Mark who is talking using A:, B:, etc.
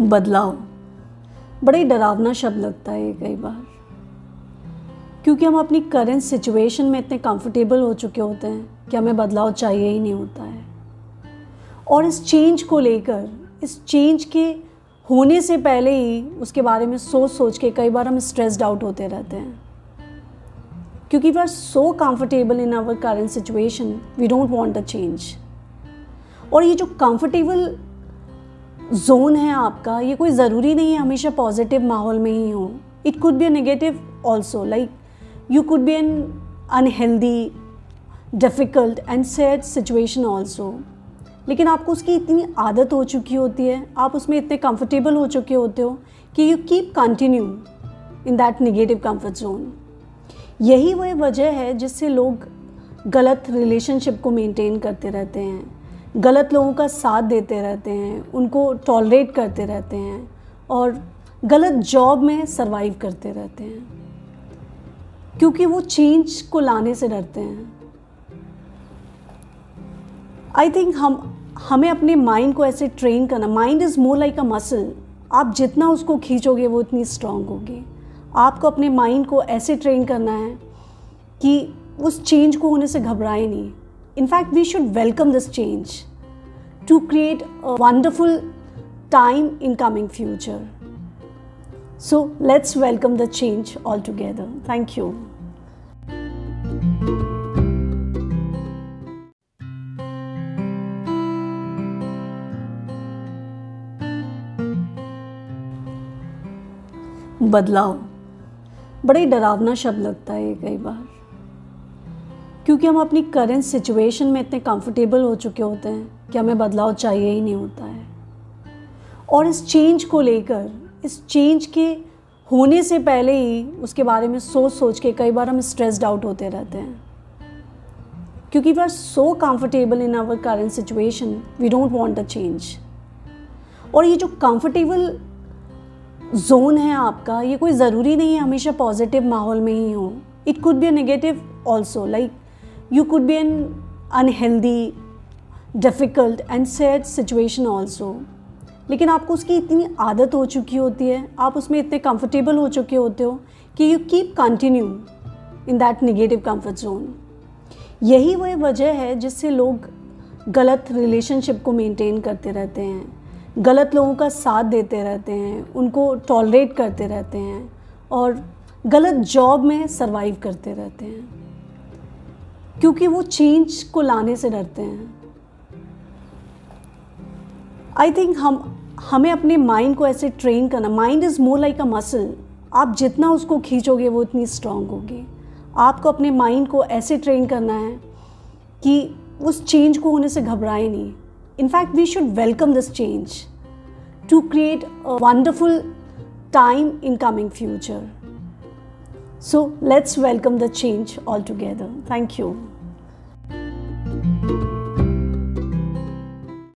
A: बदलाव। बड़ा ही डरावना शब्द लगता है कई बार। क्योंकि हम अपनी करेंट सिचुएशन में इतने कंफर्टेबल हो चुके होते हैं कि हमें बदलाव चाहिए ही नहीं होता है। और इस चेंज को लेकर, इस चेंज के होने से पहले ही उसके बारे में सोच सोच के कई बार हम स्ट्रेस्ड आउट होते रहते हैं। क्योंकि we are so comfortable in our current situation we don't want a change और ये जो कंफर्टेबल जोन है आपका, ये कोई ज़रूरी नहीं है, हमेशा पॉजिटिव माहौल में ही हो। It could be a negative also like you could be an unhealthy difficult and sad situation also लेकिन आपको उसकी इतनी आदत हो चुकी होती है, आप उसमें इतने कंफर्टेबल हो चुके होते हो कि you keep continue in that negative comfort zone यही वह वजह है जिससे लोग गलत रिलेशनशिप को मेंटेन करते रहते हैं। गलत लोगों का साथ देते रहते हैं, उनको टॉलरेट करते रहते हैं और गलत जॉब में सरवाइव करते रहते हैं। क्योंकि वो चेंज को लाने से डरते हैं। आई थिंक हम, हमें अपने माइंड को ऐसे ट्रेन करना mind is more like a muscle आप जितना उसको खींचोगे, वो उतनी स्ट्रांग होगी। आपको अपने माइंड को ऐसे ट्रेन करना है कि उस चेंज को होने से घबराए नहीं। In fact, we should welcome this change to create a wonderful time in coming future. So let's welcome the change all together. Thank you. बदलाव बड़ा ही डरावना शब्द लगता है कई बार क्योंकि हम अपनी करेंट सिचुएशन में इतने कंफर्टेबल हो चुके होते हैं कि हमें बदलाव चाहिए ही नहीं होता है। और इस चेंज को लेकर, इस चेंज के होने से पहले ही उसके बारे में सोच सोच के कई बार हम स्ट्रेस्ड आउट होते रहते हैं। क्योंकि we are so comfortable in our current situation we don't want a change और ये जो कंफर्टेबल जोन है आपका, ये कोई ज़रूरी नहीं है, हमेशा पॉजिटिव माहौल में ही हो। It could be a negative also like you could be an unhealthy difficult and sad situation also लेकिन आपको उसकी इतनी आदत हो चुकी होती है, आप उसमें इतने कंफर्टेबल हो चुके होते हो कि you keep continue in that negative comfort zone यही वह वजह है जिससे लोग गलत रिलेशनशिप को मेंटेन करते रहते हैं, गलत लोगों का साथ देते रहते हैं, उनको टॉलरेट करते रहते हैं और गलत जॉब में सरवाइव करते रहते हैं। क्योंकि वो चेंज को लाने से डरते हैं। आई थिंक हम, हमें अपने माइंड को ऐसे ट्रेन करना mind is more like a muscle आप जितना उसको खींचोगे, वो उतनी स्ट्रांग होगी। आपको अपने माइंड को ऐसे ट्रेन करना है कि उस चेंज को होने से घबराए नहीं। In fact we should welcome this change to create a wonderful time in coming future So let's welcome the change altogether. Thank you.